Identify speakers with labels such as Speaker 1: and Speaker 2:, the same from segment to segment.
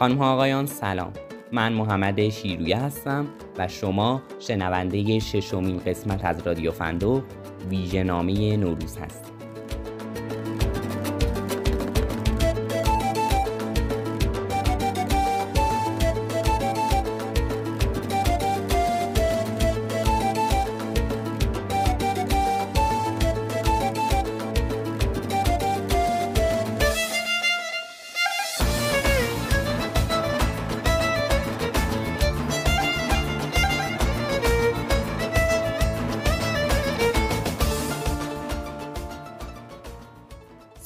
Speaker 1: خانم ها آقایان سلام. من محمد شیرویه هستم و شما شنونده ششمین قسمت از رادیو فندو ویژه نامه نوروز هستید.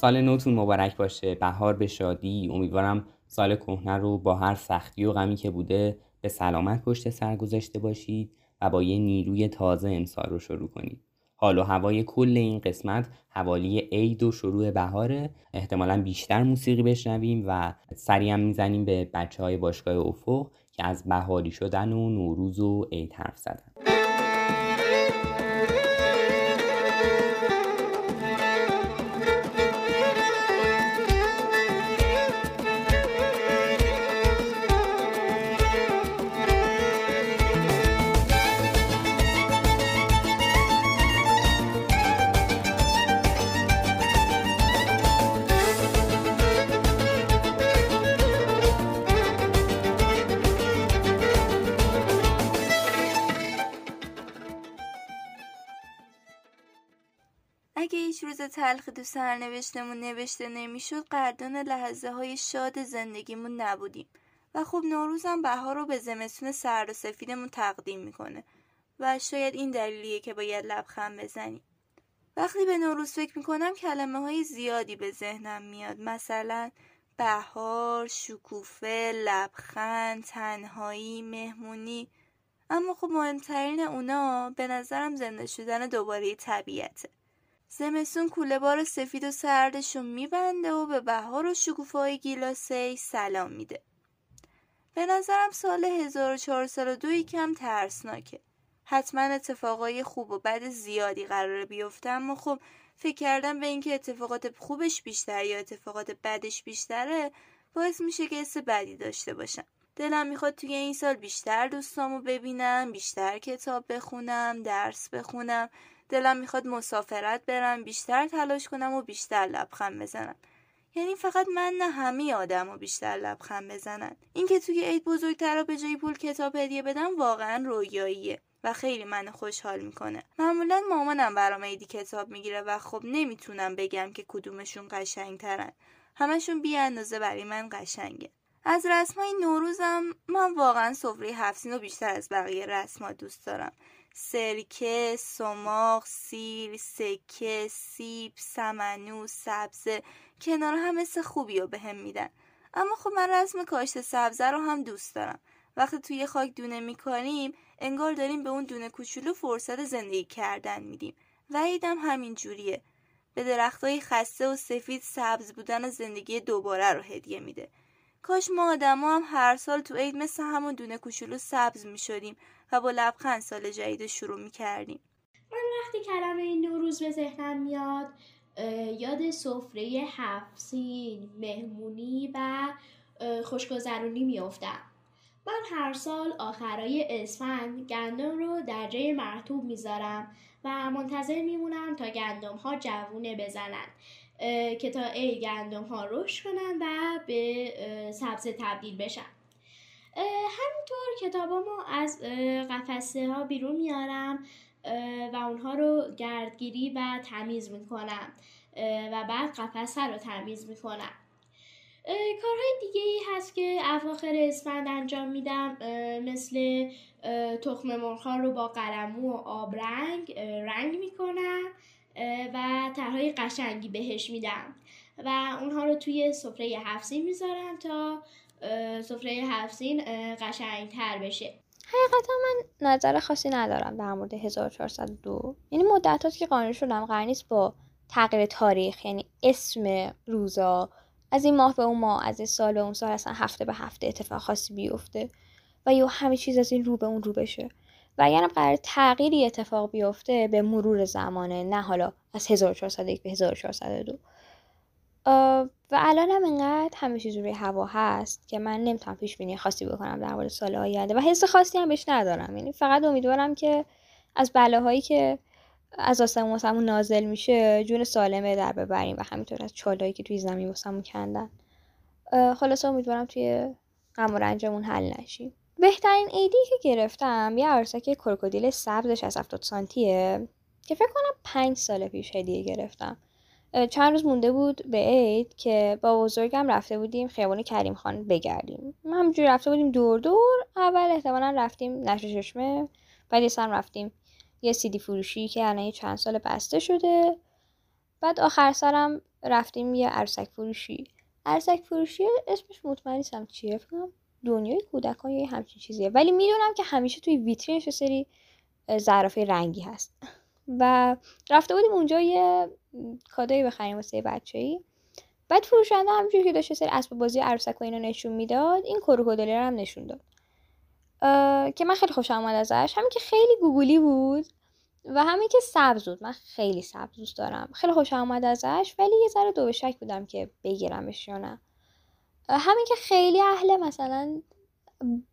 Speaker 1: سال نوتون مبارک باشه. بهار به شادی. امیدوارم سال کهنه رو با هر سختی و غمی که بوده به سلامت پشت سر گذاشته باشید و با یه نیروی تازه امسال رو شروع کنید. حال و هوای کل این قسمت حوالی عید و شروع بهاره. احتمالا بیشتر موسیقی بشنویم و سری هم می‌زنیم به بچه های باشگاه افق که از بهاری شدن و نوروز و عید حرف زدن.
Speaker 2: روز تلخ تو سرنوشتمون نوشته نمی‌شد قدردان لحظه های شاد زندگیمون نبودیم. و خب نوروزم بهار رو به زمستون سرد و سفیدمون تقدیم می‌کنه. و شاید این دلیلیه که باید لبخند بزنیم. وقتی به نوروز فکر می‌کنم کلمه های زیادی به ذهنم میاد. مثلا بهار، شکوفه، لبخند، تنهایی، مهمونی. اما خب مهمترین اونا به نظرم زنده شدن دوباره طبیعته. زمستون کوله بار سفید و سردشو میبنده و به بهار و شکوفای گیلاسه سلام میده. به نظرم سال 1402 یکم ترسناکه. حتما اتفاقای خوب و بد زیادی قراره بیفته اما خب فکر کردم به اینکه اتفاقات خوبش بیشتر یا اتفاقات بدش بیشتره باعث میشه که حس بدی داشته باشم. دلم می‌خواد توی این سال بیشتر دوستامو ببینم، بیشتر کتاب بخونم، درس بخونم، دلم می‌خواد مسافرت برم بیشتر تلاش کنم و بیشتر لبخند بزنم. یعنی فقط من نه همه آدم و بیشتر لبخند بزنن. اینکه توی عید بزرگتر به جای پول کتاب هدیه بدم واقعا رویاییه و خیلی من خوشحال می‌کنه. معمولا مامانم برام عیدی کتاب می‌گیره و خب نمی‌تونم بگم که کدومشون قشنگترن. همشون بی اندازه برای من قشنگه. از رسمای نوروزم من واقعا سفره هفت رو بیشتر از بقیه رسما دوست دارم. سرکه، سماق، سیر، سکه، سیب، سمنو، سبزه. کنار هم مثل خوبی رو به هم میدن. اما خب من رسم کاشت سبزه رو هم دوست دارم. وقتی توی خاک دونه می‌کنیم انگار داریم به اون دونه کوچولو فرصت زندگی کردن میدیم. و ایدم همین جوریه. به درختای خسته و سفید سبز بودن و زندگی دوباره رو هدیه میده. کاش ما آدما هم هر سال تو عید مثل همون دونه کوچولو سبز می شدیم و با لبخند سال جدید شروع می کردیم.
Speaker 3: من وقتی کلمه نوروز به ذهنم میاد یاد سفره حفسین، مهمونی و خوشگذرونی میافتم. من هر سال آخرای اسفند گندم رو در جای مرتوب می‌ذارم و منتظر میمونم تا گندم ها جوونه بزنن که تا ای گندم ها رشد کنن و به سبزه تبدیل بشن همینطور کتابامو از قفسه ها بیرون میارم و اونها رو گردگیری و تمیز می‌کنم و بعد قفسه رو تمیز می‌کنم. کارهای دیگه ای هست که اواخر اسفند انجام میدم مثل تخم مرغ رو با قلمو و آبرنگ رنگ می‌کنم و طرحهای قشنگی بهش میدم. و اونها رو توی سفره هفسین می‌ذارم تا سفره هفسین قشنگتر بشه.
Speaker 4: حقیقتا من نظر خاصی ندارم در مورد 1402 یعنی مدت که قانع شدم قرار نیست با تغییر تاریخ یعنی اسم روزا از این ماه به اون ماه از این سال به اون سال اصلا هفته به هفته اتفاق خاصی بیفته و یا همه چیز از این رو به اون رو بشه. و اگرم قرار تغییری اتفاق بیفته به مرور زمانه نه حالا از 1401 به 1402 و الان هم اینقدر همه چیز روی هوا هست که من نمی‌تونم پیش بینی خاصی بکنم در مورد سال آینده و حس خاصی هم بهش ندارم. یعنی فقط امیدوارم که از بلاهایی که از آسمون واسمون نازل میشه جون سالمه در ببریم و همینطور از چالایی که توی زمین واسمون کندن. خلاصه امیدوارم توی غم و رنجمون حل نشیم. بهترین ایدی که گرفتم یه عروسک کروکودیل سبزش از 70 سانتیه که فکر کنم پنج سال پیش هدیه گرفتم. چند روز مونده بود به عید که با بزرگم رفته بودیم خیابان کریم خان بگردیم. ما همجوری رفته بودیم دور دور. اول احتمالا رفتیم نشر چشمه بعد یه رفتیم یه سیدی فروشی که الان چند سال بسته شده. بعد آخر سرم رفتیم یه عروسک فروشی. عروسک فروشی اسمش مطمئن نیستم چیه فکرم دنیای کودکان یه همچین چیزیه. ولی می‌دونم که همیشه توی ویترینش سری ظرافه رنگی هست. و رفته بودیم اونجا یه کادایی بخریم واسه بچه ای بعد فروشنده همجوری که داشت سری اسب بازی عروسک و اینو نشون می‌داد این کروکودیل رو هم نشون داد. که من خیلی خوشم آمد ازش. همین که خیلی گوگولی بود و همین که سبز بود. من خیلی سبز دوست دارم. خیلی خوشم آمد ازش ولی یه ذره دو شک بودم که بگیرمش یا نه. همین که خیلی اهل مثلا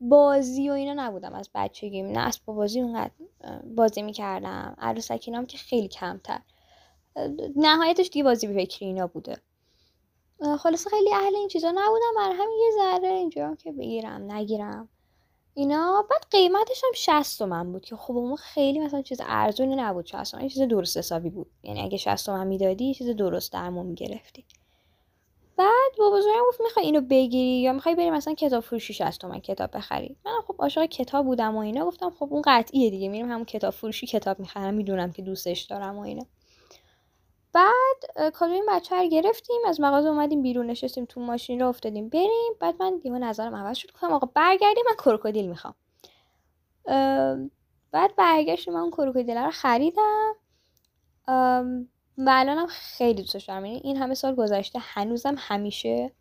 Speaker 4: بازی و اینا نبودم از بچگیم نه اسب بازی اونقدر بازی می‌کردم. عروسکینام که خیلی کمتر. نهایتش دیگه بازی به فکر اینا بوده. خلاصه خیلی اهل این چیزا نبودم. برای همین یه ذره اینجا که بگیرم نگیرم. اینا بعد قیمتش هم 60 تومن بود که خب اون خیلی مثلا چیز ارزونی نبود. 60 تومن چیز درست حسابی بود. یعنی اگه 60 تومن می‌دادی چیز درست درمون می‌گرفتی. بعد با بزرگم گفت می‌خوای اینو بگیری یا می‌خوای بری مثلا کتاب فروشی 60 تومن کتاب بخری؟ من خب عاشق کتاب بودم و اینا. گفتم خب اون قطعیه دیگه. میرم همون کتاب فروشی کتاب می‌خرم. می‌دونم که دوستش دارم و اینا. بعد کادوی این بچه رو گرفتیم. از مغازه اومدیم بیرون نشستیم تو ماشین رو افتادیم. بریم. بعد من دیگه نظرم عوض شد. گفتم آقا برگردیم من کروکودیل می‌خوام. بعد برگشتیم من اون کروکودیل رو خریدم. و الانم خیلی دوستش دارم یعنی این همه سال گذشته هنوزم همیشه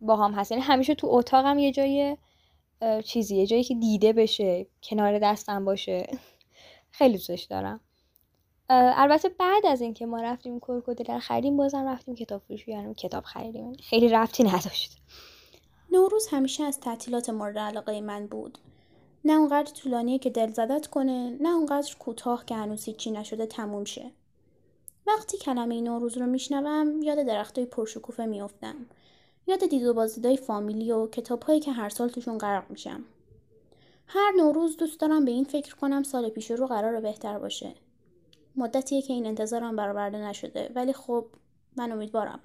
Speaker 4: با هم هست. یعنی همیشه تو اتاقم یه جای چیزی یه جایی که دیده بشه کنار دستم باشه. خیلی دوستش دارم البته بعد از اینکه ما رفتیم کروکودیل رو خریدیم بازم رفتیم کتاب فروشی یعنی کتاب خریدیم. خیلی رفتی نداشت.
Speaker 5: نوروز همیشه از تعطیلات مورد علاقه من بود. نه اونقدر طولانیه که دل زدت کنه نه اونقدر کوتاه که هنوز هیچی نشده تموم شه. وقتی کلمه نوروز رو میشنوم یاد درختای پرشکوفه میافتم. یاد دید و بازدیدای فامیلی و کتابهایی که هر سال توشون غرق میشم. هر نوروز دوست دارم به این فکر کنم سال پیش رو قرار بهتر باشه. مدتیه که این انتظارم برآورده نشده ولی خب من امیدوارم.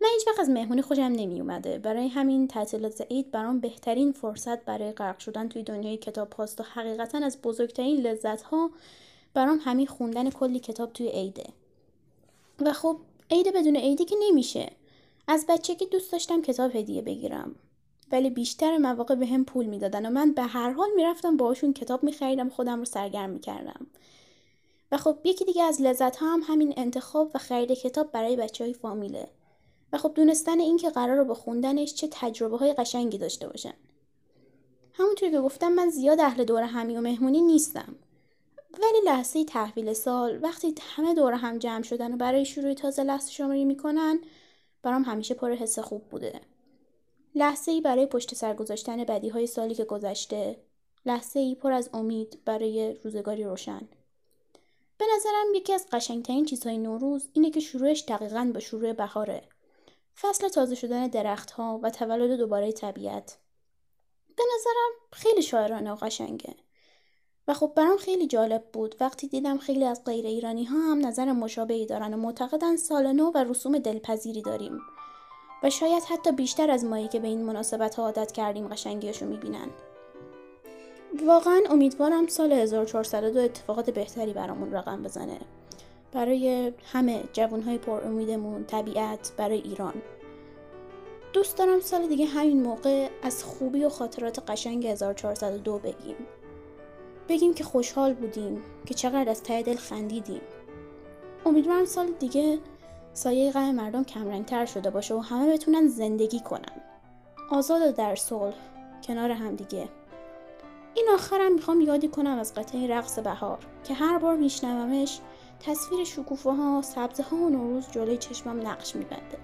Speaker 5: من هیچ وقت از مهمونی خوشم نمی اومده برای همین تعطیلات عید برام بهترین فرصت برای غرق شدن توی دنیای کتاب هاست و حقیقتا از بزرگترین لذت ها برام همین خوندن کلی کتاب توی عیده. و خب عید بدون عیدی که نمیشه. از بچگی دوست داشتم کتاب هدیه بگیرم. ولی بیشتر مواقع به هم پول می‌دادن و من به هر حال می‌رفتم باهاشون کتاب میخریدم خودم رو سرگرم می‌کردم. و خب یکی دیگه از لذت ها هم همین انتخاب و خرید کتاب برای بچه های فامیله. و خب دونستن این که قرار رو به خوندنش چه تجربه های قشنگی داشته باشن. همونطور که گفتم من زیاد اهل دور همی و مهمونی نیستم. ولی لحظه تحویل سال وقتی همه دور هم جمع شدن و برای شروع تازه لحظه شماری می‌کنن برام همیشه پر حس خوب بوده لحظه ای برای پشت سر گذاشتن بدی های سالی که گذشته لحظه ای پر از امید برای روزگاری روشن به نظرم یکی از قشنگترین چیزهای نوروز اینه که شروعش دقیقا با شروع بهاره. فصل تازه شدن درختها و تولد دوباره طبیعت. به نظرم خیلی شاعرانه و قشنگه. و خب برام خیلی جالب بود وقتی دیدم خیلی از غیر ایرانی ها هم نظر مشابهی دارن و معتقدن سال نو و رسوم دلپذیری داریم. و شاید حتی بیشتر از مایی که به این مناسبت ها عادت کردیم قشنگیشو می‌بینن. واقعا امیدوارم سال 1402 اتفاقات بهتری برامون رقم بزنه برای همه جوانهای پر امیدمون طبیعت برای ایران دوست دارم سال دیگه همین موقع از خوبی و خاطرات قشنگ 1402 بگیم بگیم که خوشحال بودیم که چقدر از ته دل خندیدیم. امیدوارم سال دیگه سایه غم مردم کمرنگتر شده باشه و همه بتونن زندگی کنن. آزاد در صلح کنار همدیگه این آخرم می‌خوام یادی کنم از قطعه رقص بهار که هر بار میشنومش تصویر شکوفه ها سبزه ها و نوروز جلوی چشمم نقش میبنده.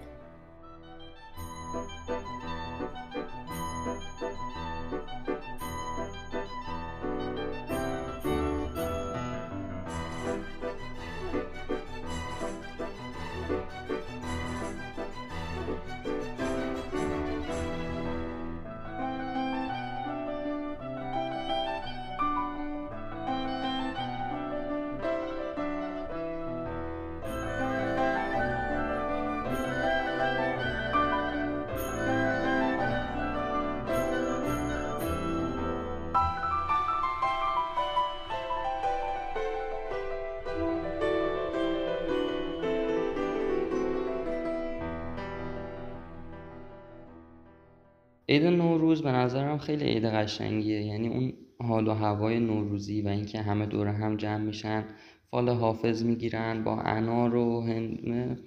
Speaker 6: به نظرم خیلی عید قشنگیه. یعنی اون حال و هوای نوروزی و اینکه همه دور هم جمع میشن فال حافظ می‌گیرن با انار و هندونه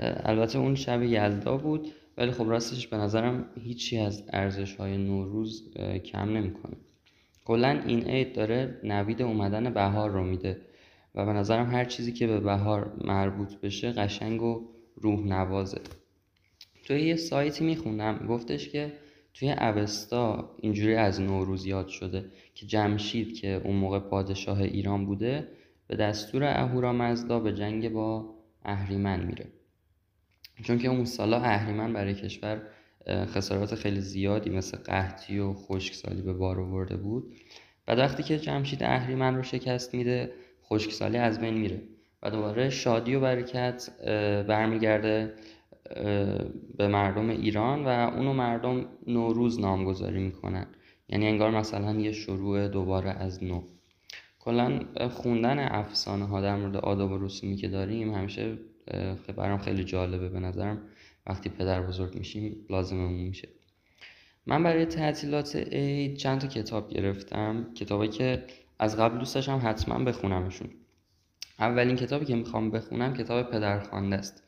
Speaker 6: البته اون شب یلدا بود ولی خب راستش به نظرم هیچی از ارزش های نوروز کم نمی‌کنه. کلا این عید داره نوید اومدن بهار رو میده و به نظرم هر چیزی که به بهار مربوط بشه قشنگ و روح نوازه توی یه سایتی میخوندم گفتش که توی اوستا اینجوری از نوروز یاد شده که جمشید که اون موقع پادشاه ایران بوده به دستور اهورامزدا به جنگ با اهریمن میره. چون که اون سالا اهریمن برای کشور خسارات خیلی زیادی مثل قحطی و خشکسالی به بار آورده بود. بعد وقتی که جمشید اهریمن رو شکست میده خشکسالی از بین میره. و دوباره شادی و برکت برمیگرده به مردم ایران و اونو مردم نوروز نامگذاری می‌کنن. یعنی انگار مثلا یه شروع دوباره از نو. کلا خوندن افسانه ها در مورد آداب و رسومی که داریم همیشه برام خیلی جالبه به نظرم. وقتی پدر بزرگ میشیم لازممون میشه. من برای تعطیلات عید چند تا کتاب گرفتم. کتابی که از قبل دوست داشتم حتما بخونمشون. اولین کتابی که می‌خوام بخونم کتاب پدرخوانده است.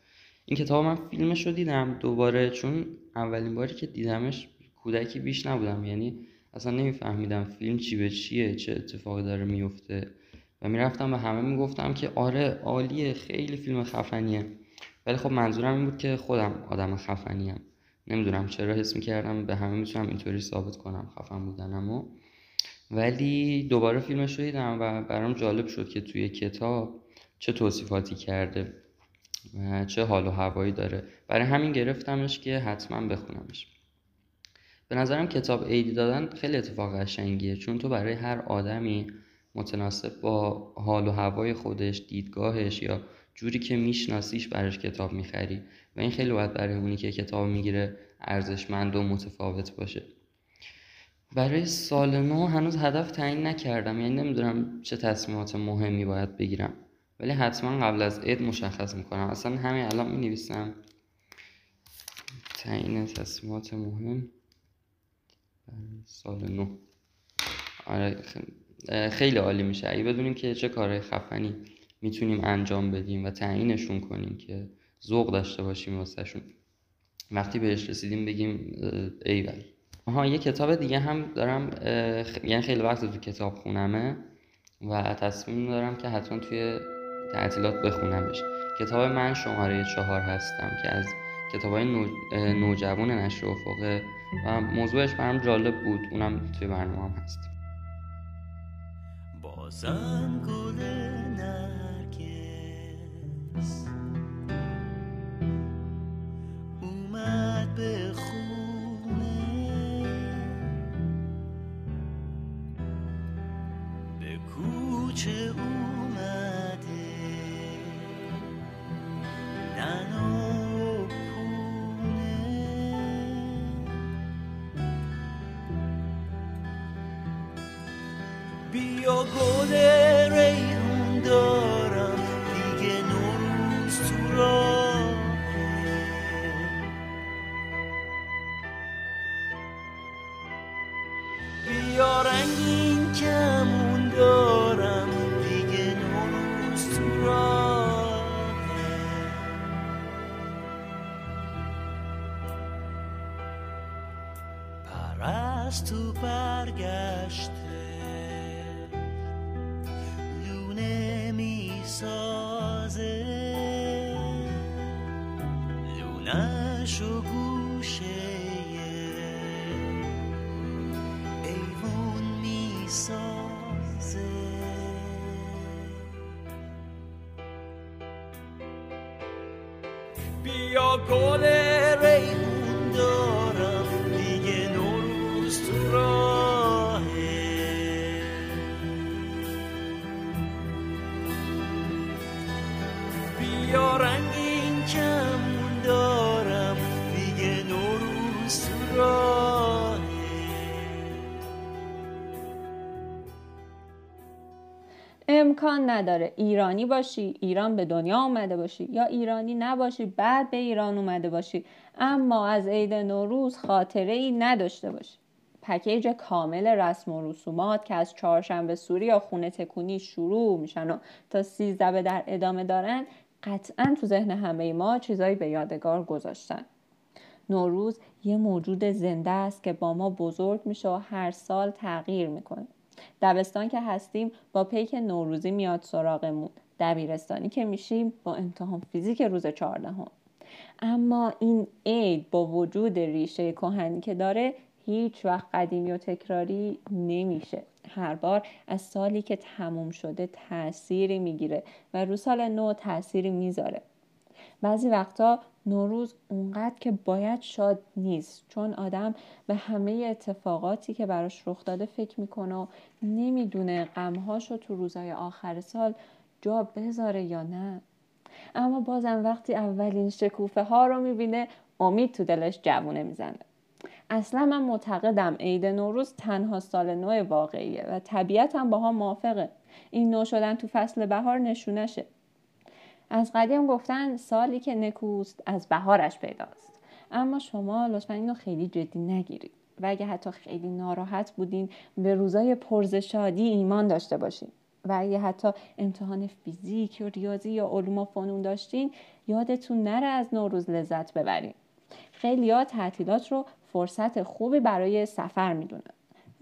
Speaker 6: این کتاب من فیلمش رو دیدم دوباره چون اولین باری که دیدمش کودکی بیش نبودم. یعنی اصلا نمیفهمیدم فیلم چی به چیه چه اتفاقی داره میفته و می‌رفتم به همه می‌گفتم که آره عالیه خیلی فیلم خفنیه. ولی خب منظورم این بود که خودم آدم خفنیم. نمی‌دونم چرا حس می‌کردم به همه می‌تونم اینطوری ثابت کنم خفن بودنم و ولی دوباره فیلمش رو دیدم و برام جالب شد که توی کتاب چه توصیفاتی کرده. چه حال و هوایی داره. برای همین گرفتمش که حتما بخونمش. به نظرم کتاب عیدی دادن خیلی اتفاق قشنگیه چون تو برای هر آدمی متناسب با حال و هوای خودش دیدگاهش یا جوری که میشناسیش براش کتاب می‌خری. و این خیلی باید برای اونی که کتاب می‌گیره ارزشمند و متفاوت باشه. برای سال نو هنوز هدف تعیین نکردم یعنی نمی‌دونم چه تصمیمات مهمی باید بگیرم. ولی حتما قبل از عید مشخص می‌کنم. اصلا همین الان می نویسم تعیین تصمیمات مهم. سال نو. آره خیلی عالی میشه. اگه بدونیم که چه کارهای خفنی می‌تونیم انجام بدیم و تعیینشون کنیم که ذوق داشته باشیم واسهشون. وقتی بهش رسیدیم بگیم ایول آها یه کتاب دیگه هم دارم یعنی خیلی وقت تو کتاب خونمه و تصمیم دارم که حتما توی تعطیلات بخونمش. کتاب من شماره چهار هستم که از کتاب های نو... نوجوان نشر افقه و موضوعش برام جالب بود. اونم توی برنامه هم هست. بازم گل نرگس اومد به خونه. به کوچه اومده بیا گل ریحون دارم دیگه نوروز تو بیا رنگین
Speaker 7: امکان نداره. ایرانی باشی ایران به دنیا اومده باشی. یا ایرانی نباشی بعد به ایران اومده باشی. اما از عید نوروز خاطره ای نداشته باشی. پکیج کامل رسم و رسومات که از چهارشنبه سوری یا خونه تکونی شروع میشن و تا سیزده به در ادامه دارن قطعا تو ذهن همه ما چیزایی به یادگار گذاشتن. نوروز یه موجود زنده است که با ما بزرگ میشه و هر سال تغییر می‌کنه. دبستان که هستیم با پیک نوروزی میاد سراغمون. دبیرستانی که میشیم با امتحان فیزیک روز چهاردهم. اما این عید با وجود ریشه کهنی که داره هیچ وقت قدیمی و تکراری نمیشه. هر بار از سالی که تموم شده تأثیری می‌گیره و رو سال نو تأثیری می‌ذاره. بعضی وقتا نوروز اونقدر که باید شاد نیست. چون آدم به همه اتفاقاتی که براش رخ داده فکر می‌کنه و نمی‌دونه غمهاشو تو روزای آخر سال جا بذاره یا نه. اما بازم وقتی اولین شکوفه ها رو می‌بینه امید تو دلش جوونه می‌زنه. اصلا من معتقدم عید نوروز تنها سال نو واقعیه و طبیعت هم با هم موافقه. این نو شدن تو فصل بهار نشونشه از قدیم گفتن سالی که نکوست از بهارش پیداست. اما شما لطفا اینو خیلی جدی نگیرید و اگه حتی خیلی ناراحت بودین به روزای پرز شادی ایمان داشته باشین. و اگه حتی امتحان فیزیک یا ریاضی یا علوم و فنون داشتین یادتون نره از نوروز لذت ببرین. خیلی ها تعطیلات رو فرصت خوبی برای سفر می‌دونن.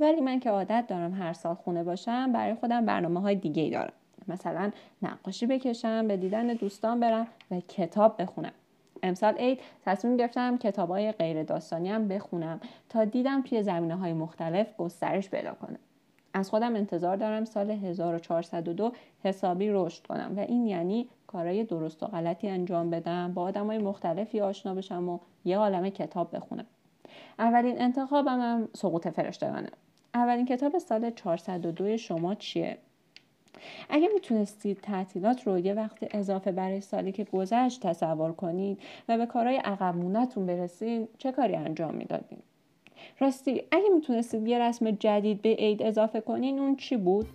Speaker 7: ولی من که عادت دارم هر سال خونه باشم برای خودم برنامه های دیگه دارم. مثلا نقاشی بکشم به دیدن دوستان برم و کتاب بخونم. امسال عید تصمیم گرفتم کتاب های غیر داستانی هم بخونم تا دیدم توی زمینه های مختلف گسترش پیدا کنه. از خودم انتظار دارم سال 1402 حسابی رشد کنم و این یعنی کارهای درست و غلطی انجام بدم با آدم های مختلفی آشنا بشم و یه عالم کتاب بخونم. اولین انتخابم هم سقوط فرشتگانه. اولین کتاب سال 402 شما چیه؟ اگه می‌تونستید تعطیلات رو یه وقت اضافه برای سالی که گذشت تصور کنید و به کارهای عقب مونتون برسید چه کاری انجام می‌دادین راستی اگه می‌تونستید یه رسم جدید به عید اضافه کنین اون چی بود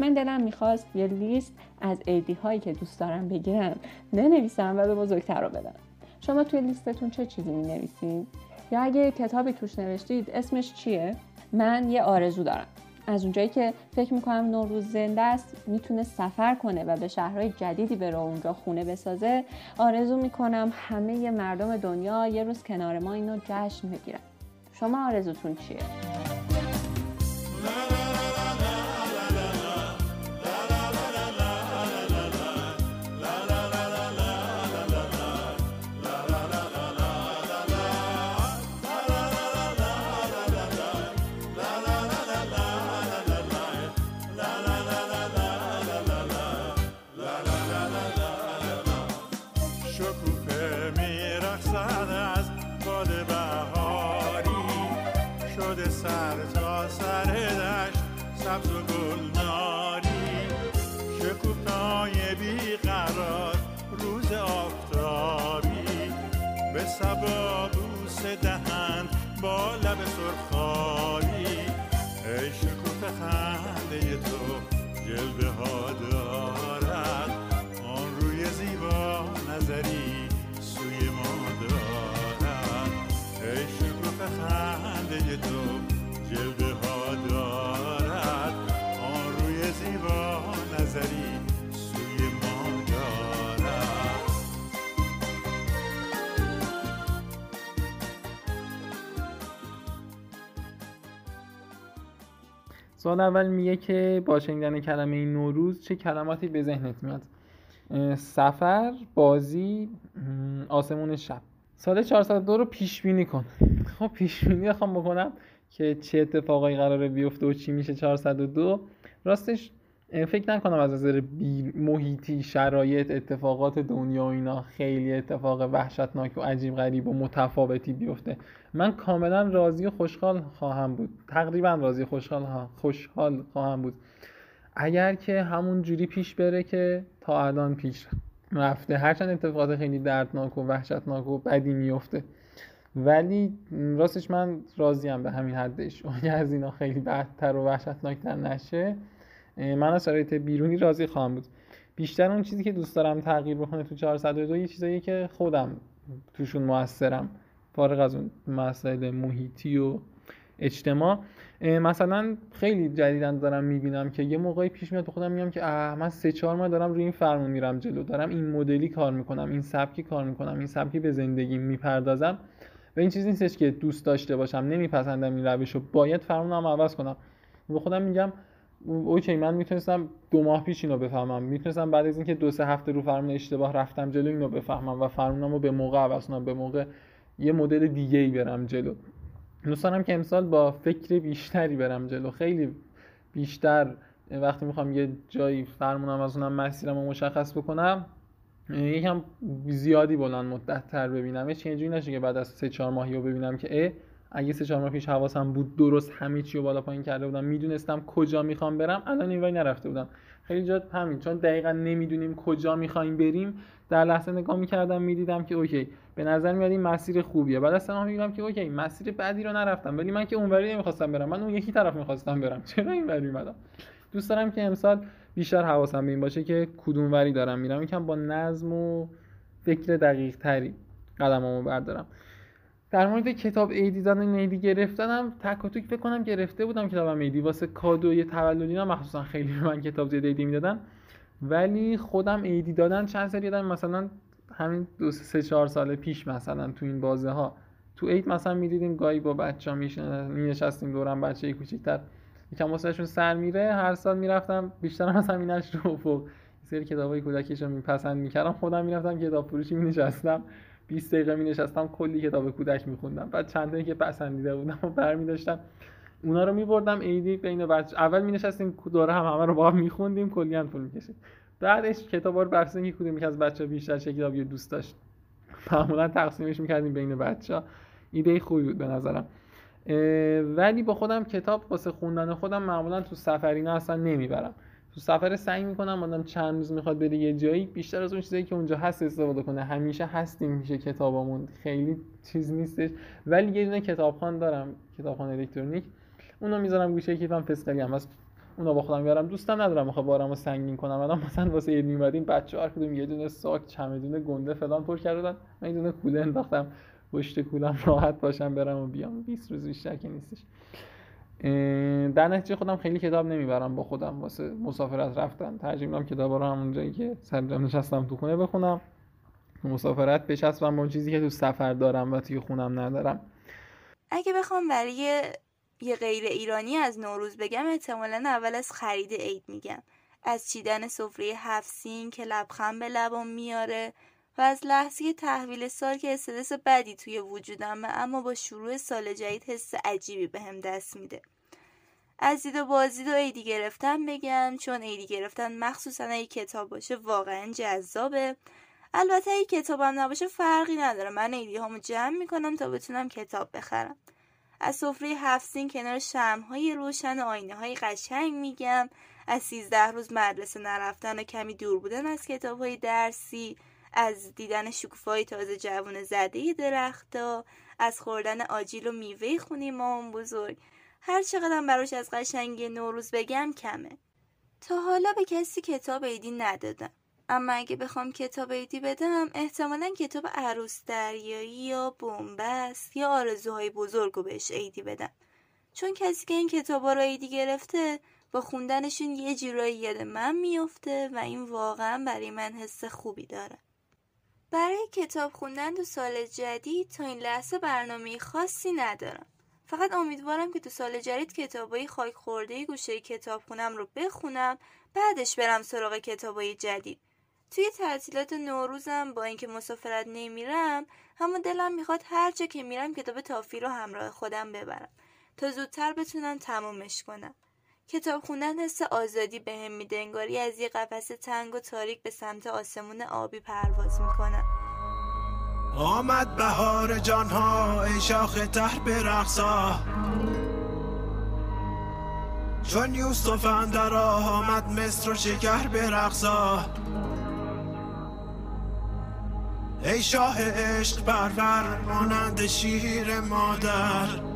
Speaker 7: من دلم می‌خواست یه لیست از عیدی هایی که دوست دارم بگیرم ننویسم و به بزرگتر رو بدم شما توی لیستتون چه چیزی می نویسید؟ یا اگه کتابی توش نوشتید اسمش چیه؟ من یه آرزو دارم از اونجایی که فکر می‌کنم نوروز زنده است می‌تونه سفر کنه و به شهرهای جدیدی بره اونجا خونه بسازه آرزو می‌کنم همه مردم دنیا یه روز کنار ما اینو جشن بگیرن شما آرزوتون چیه؟
Speaker 8: دهند با لب سرخابی ای شکوفه خنده تو جلوه ها دارد. آن روی زیبا نظری سوی ما دارد. ای شکوفه خنده تو جلوه
Speaker 9: سوال اول میگه که با شنیدن کلمه نوروز چه کلماتی به ذهنت میاد؟ سفر بازی آسمون شب. سال 402 رو پیش بینی کن. خب پیش بینی بخوام بکنم که چه اتفاقایی قراره بیفته و چی میشه 402 راستش فکر نکنم از نظر محیطی شرایط اتفاقات دنیا و اینا خیلی اتفاق وحشتناک و عجیب غریب و متفاوتی بیفته. من کاملا راضی و خوشحال خواهم بود. تقریبا راضی خوشحال خوشحال خواهم بود. اگر که همون جوری پیش بره که تا الان پیش رفته. هرچند اتفاقات خیلی دردناک و وحشتناک و بدی میفته ولی راستش من راضیم به همین حدش. اگه از اینا خیلی بدتر و وحشتناکتر نشه من از شرایط بیرونی راضی خواهم بود. بیشتر اون چیزی که دوست دارم تغییر بکنه تو 402 یه چیزایی که خودم توشون موثرم. فارغ از اون مسائل محیطی و اجتماع. مثلا خیلی جدیدن دارم می‌بینم که یه موقعی پیش میاد به خودم میگم که اه من سه چهار ماه دارم روی این فرمون میرم جلو. دارم این مدلی کار می‌کنم این سبکی کار می‌کنم این سبکی به زندگی می‌پردازم. و این چیزی نیستش که دوست داشته باشم نمیپسندم این روش رو. باید فرمونم عوض کنم. به خودم میگم اوکی من می‌تونستم دو ماه پیش اینو بفهمم. می‌تونستم بعد از اینکه دو سه هفته رو فرمون اشتباه رفتم جلو اینو بفهمم و فرمونم رو به موقع عوض کنم به موقع یه مدل دیگه ای برم جلو. دوست که امسال با فکر بیشتری برم جلو. خیلی بیشتر وقتی می‌خوام یه جایی فرمونم از اونم مسیرم رو مشخص بکنم یکم زیادی بلند مدت تر ببینم. چه اینجوری نشه که بعد از سه چهار ماهی رو ببینم که اگه سه چهار ماه پیش حواسم بود درست همه چی رو بالا پایین کرده بودم می‌دونستم کجا می‌خوام برم الان این نرفته بودم. خیلی جا همین چون دقیقا نمی‌دونیم کجا می‌خوایم بریم. در لحظه نگاه می‌کردم می‌دیدم که okay به نظر میاد این مسیر خوبیه. بعد از میگم که okay مسیر بعدی رو نرفتم. ولی من که اونوری نمی‌خواستم برم من اون یکی طرف می‌خواستم برم. چرا این وری اومدم؟ دوست دارم که امسال بیشتر حواسم به این باشه که کدوم وری دارم میرم. یکم با نظم و فکر دقیق تری قدمامو بردارم. در مورد کتاب عیدی زدن عیدی گرفتنم تک و فکر کنم گرفته بودم کتابم عیدی. واسه کادوی تولدی نه مخصوصا خیلی من کتاب زیاد عیدی می‌دادن. ولی خودم ایدی دادن چند سری دادم مثلا همین دو سه چهار سال پیش مثلا تو این بازه ها تو اید مثلا می‌دیدیم گاهی با بچه ها می نشستیم دورم بچه کوچیکتر. یکم واسهشون سر میره هر سال می‌رفتم بیشتر از همینش رو فوق سری کتابای کودکیشو میپسند می‌کردم خودم می‌رفتم کتاب فروشی مینشستم. 20 دقیقه می نشستم کلی کتاب کودک میخوندم. بعد چند که پسندیده بودم و برمی داشتم اونا رو میبردم ایدی بین بچه. اول می نشستیم دوره هم همه رو با هم میخوندیم کلی هم طول می‌کشید. بعدش کتابا رو بررسی که کدوم از بچه بیشتر چه کتابی دوست داشت. معمولا تقسیمش می‌کردیم بین بچه ایده خوبی بود به نظرم. ولی با خودم کتاب واسه خوندن خودم معمولا تو سفرینه اصلا نمی‌برم. تو سفر سعی می‌کنم آدم چند روز می‌خواد بره یه جایی بیشتر از اون چیزایی که اونجا هست استفاده کنه. همیشه هستیم میشه کتابامون. خیلی چیز نیستش. ولی یه دونه کتابخوان دارم کتابخوان الکترونیک. اونو می‌ذارم گوشه کیفم فسقلی هم. هست اونو با خودم میارم دوستم ندارم بخوام بارمو سنگین کنم. الان مثلا واسه عید میومدیم بچه‌ها هر کدوم یه دونه ساک چمدون گنده فلان پر کردن. من یه دونه کوله انداختم. پشت کولم راحت باشم برم و بیام. 20 روز بیشتر که نیستش. در نتیجه خودم خیلی کتاب نمی‌برم با خودم. واسه مسافرت رفتن ترجیح میدم کتابا رو همون جایی که سرجم نشستم تو خونه بخونم. مسافرت بچسبم با اون چیزی که تو سفر دارم و توی خونم ندارم.
Speaker 2: اگه بخوام برای یه غیر ایرانی از نوروز بگم احتمالا اول از خرید عید میگم. از چیدن سفره هفت سین که لبخند به لبام میاره. و از لحظه تحویل سال که استرس بدی توی وجودم اما با شروع سال جدید حس عجیبی بهم هم دست میده. از دید و بازدید و عیدی گرفتن بگم چون عیدی گرفتن مخصوصا اگه کتاب باشه واقعا جذابه. البته اگه کتابم نباشه فرقی نداره. من عیدی هامو جمع می‌کنم تا بتونم کتاب بخرم. از سفره هفت سین کنار های روشن و آینه های قشنگ میگم. از سیزده روز مدرسه نرفتن و کمی دور بودن از کتاب های درسی. از دیدن شکوفای تازه جوون زده درختا از خوردن آجیل و میوه خونی مام بزرگ. هر چقدر براش از قشنگی نوروز بگم کمه. تا حالا به کسی کتاب عیدی ندادم. اما اگه بخوام کتاب عیدی بدم احتمالا کتاب عروس دریایی یا بومبست یا آرزوهای بزرگ رو بهش عیدی بدم. چون کسی که این کتابا رو عیدی گرفته با خوندنشون یه جورایی یاد من میفته و این واقعا برای من حس خوبی داره. برای کتاب خوندن تو سال جدید تا این لحظه برنامه خاصی ندارم. فقط امیدوارم که تو سال جدید کتابای خاک خورده گوشه کتاب خونم رو بخونم بعدش برم سراغ کتابای جدید. توی تعطیلات نوروزم با اینکه مسافرت نمیرم اما دلم می‌خواد هر جا که میرم کتاب تافی رو همراه خودم ببرم تا زودتر بتونم تمومش کنم. کتاب خوندن حس آزادی به میده انگاری از یه قفس تنگ و تاریک به سمت آسمون آبی پرواز می‌کنم
Speaker 10: آمد بهار جانها ای شاخ تر برقصا چون یوسف اندر آمد مصر و شکر برقصا ای شاه عشق پرور مانند شیر مادر.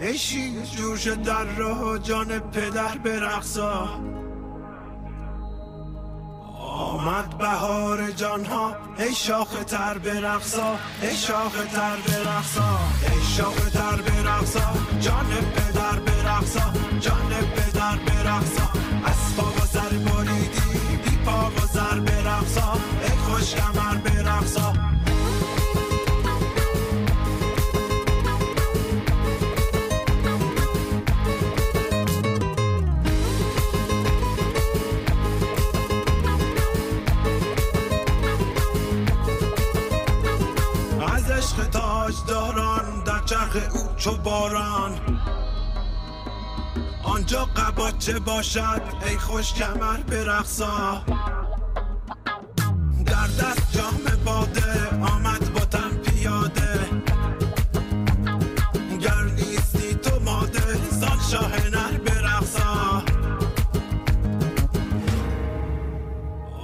Speaker 10: شیر جوش در راه جان پدر برقصا آمد بهار جانها ای شاخ تر برقصا ای شاخ تر برقصا ای شاخ تر برقصا جان پدر برقصا جان پدر برقصا از پا و سر بریدی بی پا و سر برقصا ای خوش کمر از قباچه باشد ای خوش کمر برقصا؟ در دست جام باده آمد با تن پیاده. گر نیستی تو ماده سال شاه نر برقصا.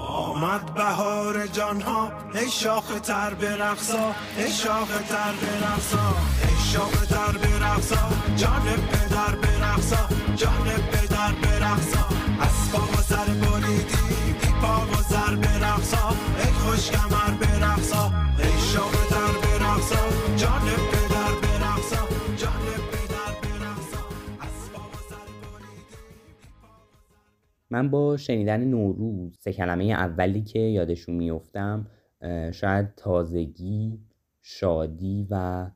Speaker 10: آمد بهار جانها ای شاخ تر برقصا ای شاخ تر برقصا ای شاخ تر برقصا جان پدر برقصا جان پدر برقصا از پا و سر بریدی بی پا و سر برقصا. ای خوش کمر برقصا ای شاخ تر برقصا. جان پدر برقصا جان پدر برقصا. از پا و بریدی
Speaker 1: من با شنیدن نوروز سه کلمه اولی که یادشون میفتم اه، شاید تازگی شادی و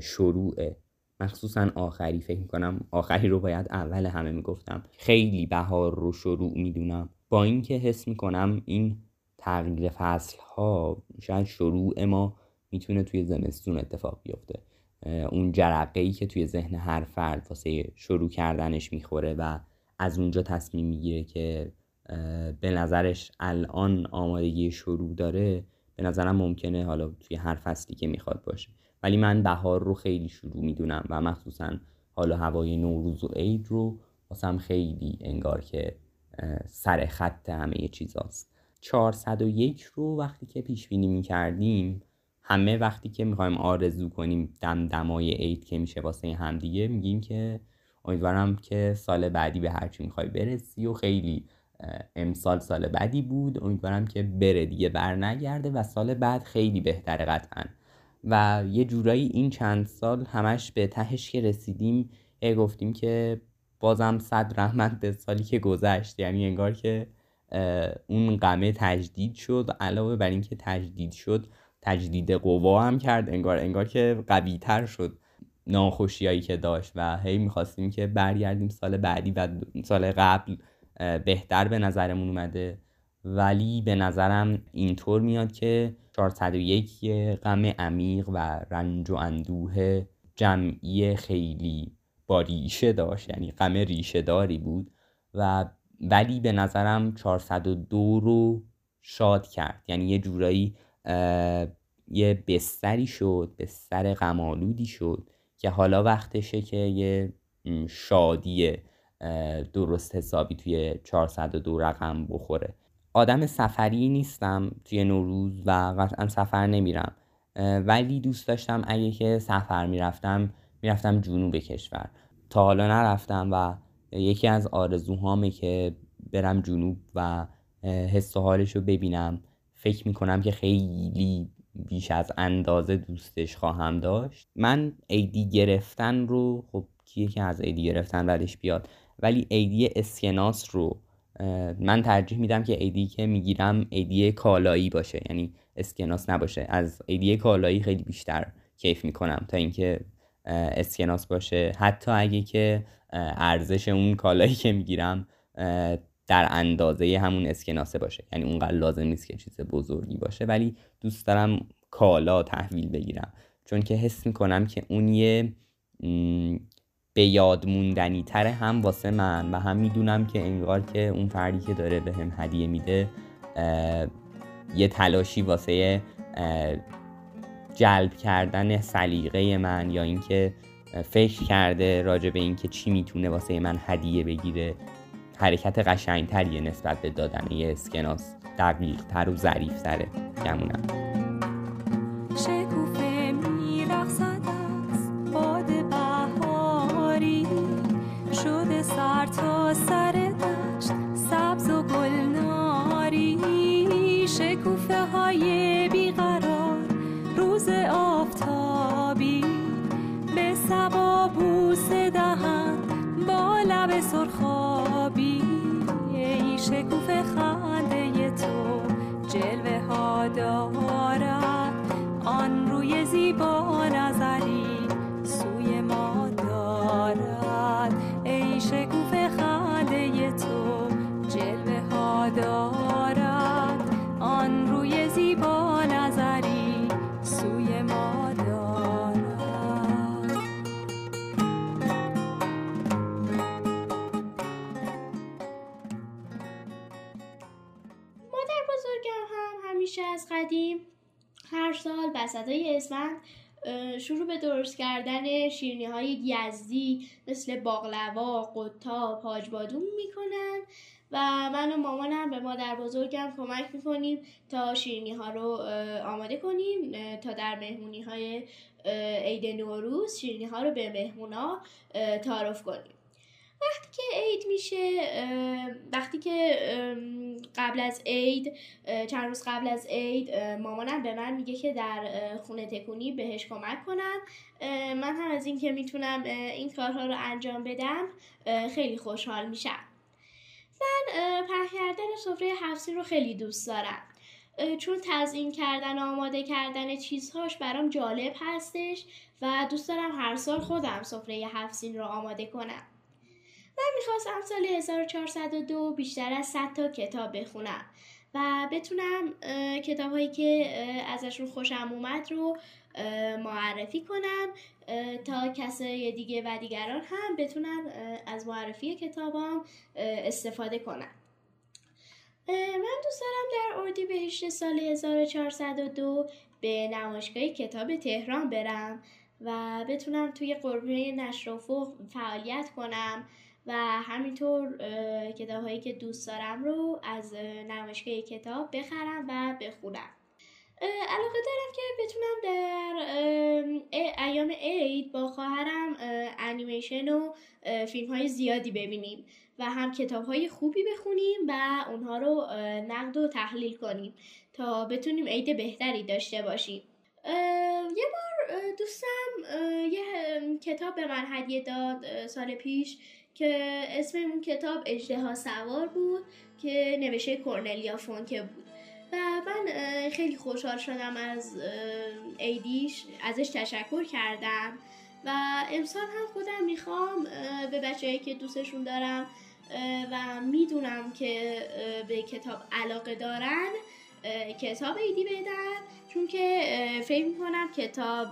Speaker 1: شروعه. مخصوصا آخری فکر می‌کنم آخری رو باید اول همه می‌گفتم. خیلی بهار رو شروع می‌دونم. با اینکه حس می‌کنم این تغییر فصل ها شاید شروع ما می‌تونه توی زمستون اتفاق بیفته. اون جرقه ای که توی ذهن هر فرد واسه شروع کردنش می‌خوره و از اونجا تصمیم می‌گیره که به نظرش الان آمادگی شروع داره به نظرم ممکنه حالا توی هر فصلی که می‌خواد باشه. ولی من بهار رو خیلی شروع می‌دونم و مخصوصا حالا هوای نوروز و عید رو واسم خیلی انگار که سر خط همه چیزاست. 401 رو وقتی که پیش بینی می‌کردیم همه وقتی که می‌خوایم آرزو کنیم دمدمای عید که میشه واسه همدیگه میگیم که امیدوارم که سال بعدی به هرچی می‌خوای برسی و خیلی امسال سال بعدی بود. امیدوارم که بره دیگه بر نگرده و سال بعد خیلی بهتره قطعا. و یه جورایی این چند سال همش به تهش که رسیدیم گفتیم که بازم صد رحمت به سالی که گذشت. یعنی انگار که اون غمه تجدید شد. علاوه بر اینکه تجدید شد تجدید قوا هم کرد. انگار انگار که قوی تر شد ناخوشیایی که داشت و هی می‌خواستیم که برگردیم سال بعدی و سال قبل بهتر به نظرمون اومده. ولی به نظرم اینطور میاد که 401 یه غم عمیق و رنج و اندوه جمعی خیلی با ریشه داشت یعنی غم ریشه داری بود و ولی به نظرم 402 رو شاد کرد. یعنی یه جورایی یه بستری شد بستر غمالودی شد که حالا وقتشه که یه شادی درست حسابی توی 402 رقم بخوره. آدم سفری نیستم توی نوروز و قطعا سفر نمیرم. ولی دوست داشتم اگه که سفر می‌رفتم می‌رفتم جنوب کشور. تا حالا نرفتم و یکی از آرزوهامه که برم جنوب و حس و حالش رو ببینم. فکر می‌کنم که خیلی بیش از اندازه دوستش خواهم داشت. من ایدی گرفتن رو خب کیه که از ایدی گرفتن بعدش بیاد؟ ولی ایدی اسکناس رو من ترجیح میدم که ایدی که می‌گیرم ایدی کالایی باشه. یعنی اسکناس نباشه. از ایدی کالایی خیلی بیشتر کیف می‌کنم تا اینکه اسکناس باشه. حتی اگه که ارزش اون کالایی که می‌گیرم در اندازه همون اسکناسه باشه. یعنی اونقدر لازم نیست که چیز بزرگی باشه. ولی دوست دارم کالا تحویل بگیرم. چون که حس می‌کنم که اون یه به یاد موندنی تره هم واسه من. و هم می‌دونم که انگار که اون فردی که داره به هم هدیه میده یه تلاشی واسه جلب کردن سلیقه من یا اینکه فکر کرده راجع به اینکه چی می‌تونه واسه من هدیه بگیره حرکت قشنگتریه نسبت به دادن یه اسکناس دقیق تر و ظریف تره گمونم.
Speaker 11: سر تا سر دشت سبز و گلناری شکوفه های بیقرار روز آفتابی. به سبا بوسه دهن با لب سرخابی. ای شکوفه
Speaker 3: هر سال وسطای اسفند شروع به درست کردن شیرینی های یزدی مثل باقلوا، قطاب، حاج بادوم می‌کنن و من و مامانم به مادر بزرگم کمک می‌کنیم تا شیرینی ها رو آماده کنیم تا در مهمونی های عید نوروز شیرینی ها رو به مهمونا تعارف کنیم. وقتی که عید میشه وقتی که قبل از عید چند روز قبل از عید مامانم به من میگه که در خونه تکونی بهش کمک کنم. من هم از اینکه می‌تونم این کارها رو انجام بدم خیلی خوشحال میشم. من پهن کردن سفره هفسین رو خیلی دوست دارم. چون تزیین کردن و آماده کردن چیزهاش برام جالب هستش و دوست دارم هر سال خودم سفره هفسین رو آماده کنم. من می‌خواستم سال 1402 بیشتر از 100 تا کتاب بخونم و بتونم کتاب هایی که ازشون خوشم اومد رو معرفی کنم تا کسای دیگه و دیگران هم بتونن از معرفی کتابام استفاده کنن. من دوست دارم در اردیبهشت سال 1402 به نمایشگاه کتاب تهران برم و بتونم توی قربه نشر و فعالیت کنم. و همینطور کتاب هایی که دوست دارم رو از اه، نمایشگاه کتاب بخرم و بخونم. علاقه دارم که بتونم در ایام عید با خواهرم اه، انیمیشن و فیلم های زیادی ببینیم و هم کتاب های خوبی بخونیم و اونها رو نقد و تحلیل کنیم تا بتونیم عید بهتری داشته باشیم. یه بار دوستم یه کتاب به من هدیه داد سال پیش که اسم اون کتاب اجدها سوار بود که نوشته کورنلیا فونکه بود. و من خیلی خوشحال شدم از ایدیش ازش تشکر کردم. و امسال هم خودم می‌خوام به بچههایی که دوستشون دارم و می‌دونم که به کتاب علاقه دارن کتاب ایدی بدن. چون که فکر می‌کنم کتاب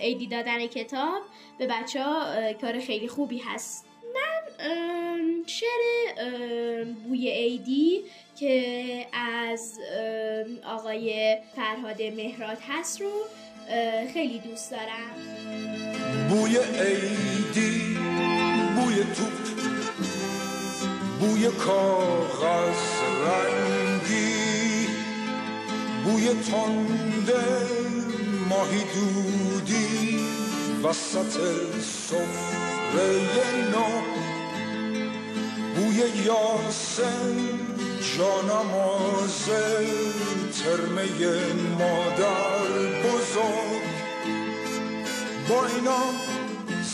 Speaker 3: ایدی دادن کتاب به بچه ها کار خیلی خوبی هست. من ام، شعر بوی عیدی که از آقای فرهاد مهراد هست رو خیلی دوست دارم.
Speaker 12: بوی عیدی بوی توپ بوی کاغذ رنگی بوی تنده ماهی دودی وسط سفره نو بوی یاسم جانماز ترمه مادر بزرگ. با اینا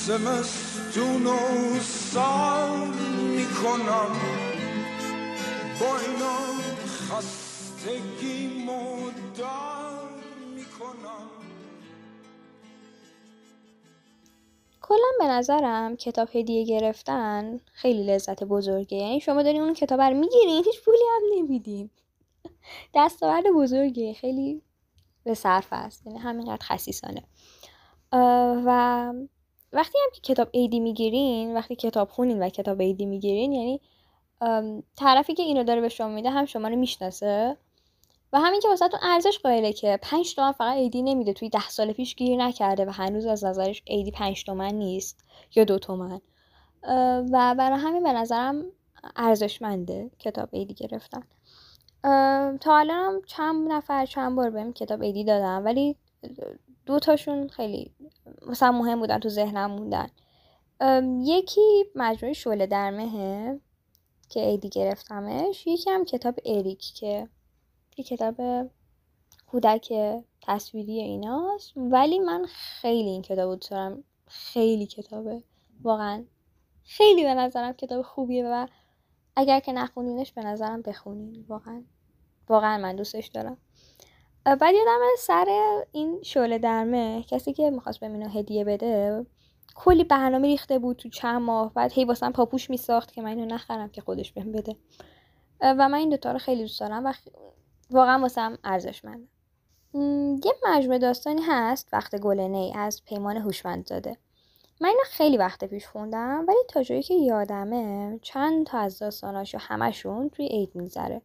Speaker 12: زمستون و سر می‌کنم. با اینا خستگی
Speaker 4: کلا به نظرم کتاب هدیه گرفتن خیلی لذت بزرگه یعنی شما دارین اون کتاب رو می‌گیرین هیچ پولی هم نمیدین. دستاورد بزرگه خیلی به صرف است. یعنی همینقدر خصیصانه. و وقتی هم که کتاب ایدی می‌گیرین وقتی کتاب خونین و کتاب ایدی می‌گیرین یعنی طرفی که اینو داره به شما میده هم شما رو می‌شناسه. و همین که واسهتون ارزش قائله که پنج تومن فقط ایدی نمیده. توی ده سال پیش گیر نکرده و هنوز از نظرش ایدی پنج تومن نیست یا دو تومن. و برای همین به نظرم ارزشمنده کتاب ایدی گرفتن. تا الانم چند نفر چند بار بهم کتاب ایدی دادم ولی دو تاشون خیلی مثلا مهم بودن تو ذهنم موندن. یکی مجموعه شعله در مهه که ایدی گرفتمش یکی هم کتاب اریک که یه کتاب کودک تصویری ایناست. ولی من خیلی این کتاب دوست دارم. خیلی کتابه. واقعا. خیلی به نظرم کتاب خوبیه و اگر که نخونینش به نظرم بخونین. واقعا. واقعا من دوستش دارم. بعد یادم سر این شعله درمه. کسی که می‌خواست به مینو هدیه بده کلی برنامه ریخته بود تو چند ماه. بعد هی واسم پاپوش میساخت که من اینو نخرم که خودش بهم بده. و من این دوتا رو خیلی دوست دارم و واقعا واسم ارزشمنده. یه مجموعه داستانی هست وقت گل نی از پیمان هوشمند زاده. من اینو خیلی وقت پیش خوندم ولی تا جایی که یادمه چند تا از داستاناشو همشون توی عید میگذره.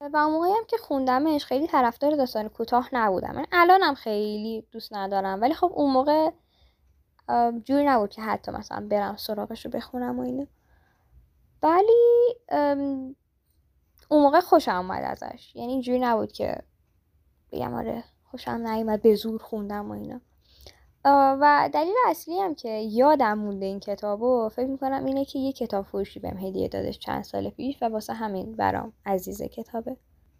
Speaker 4: و اون موقعی هم که خوندمش خیلی طرفدار داستان کوتاه نبودم. من الانم خیلی دوست ندارم ولی خب اون موقع جوری نبود که حتی مثلا برم سراغش رو بخونم و اینو ولی اون موقع خوشم اومد ازش. یعنی اینجوری نبود که بگم آره خوشم نیومد به زور خوندم و اینا. و دلیل اصلی هم که یادم مونده این کتابو فکر می‌کنم اینه که یه کتاب فروشی بهم هدیه دادش چند سال پیش و واسه همین برام عزیز کتابه.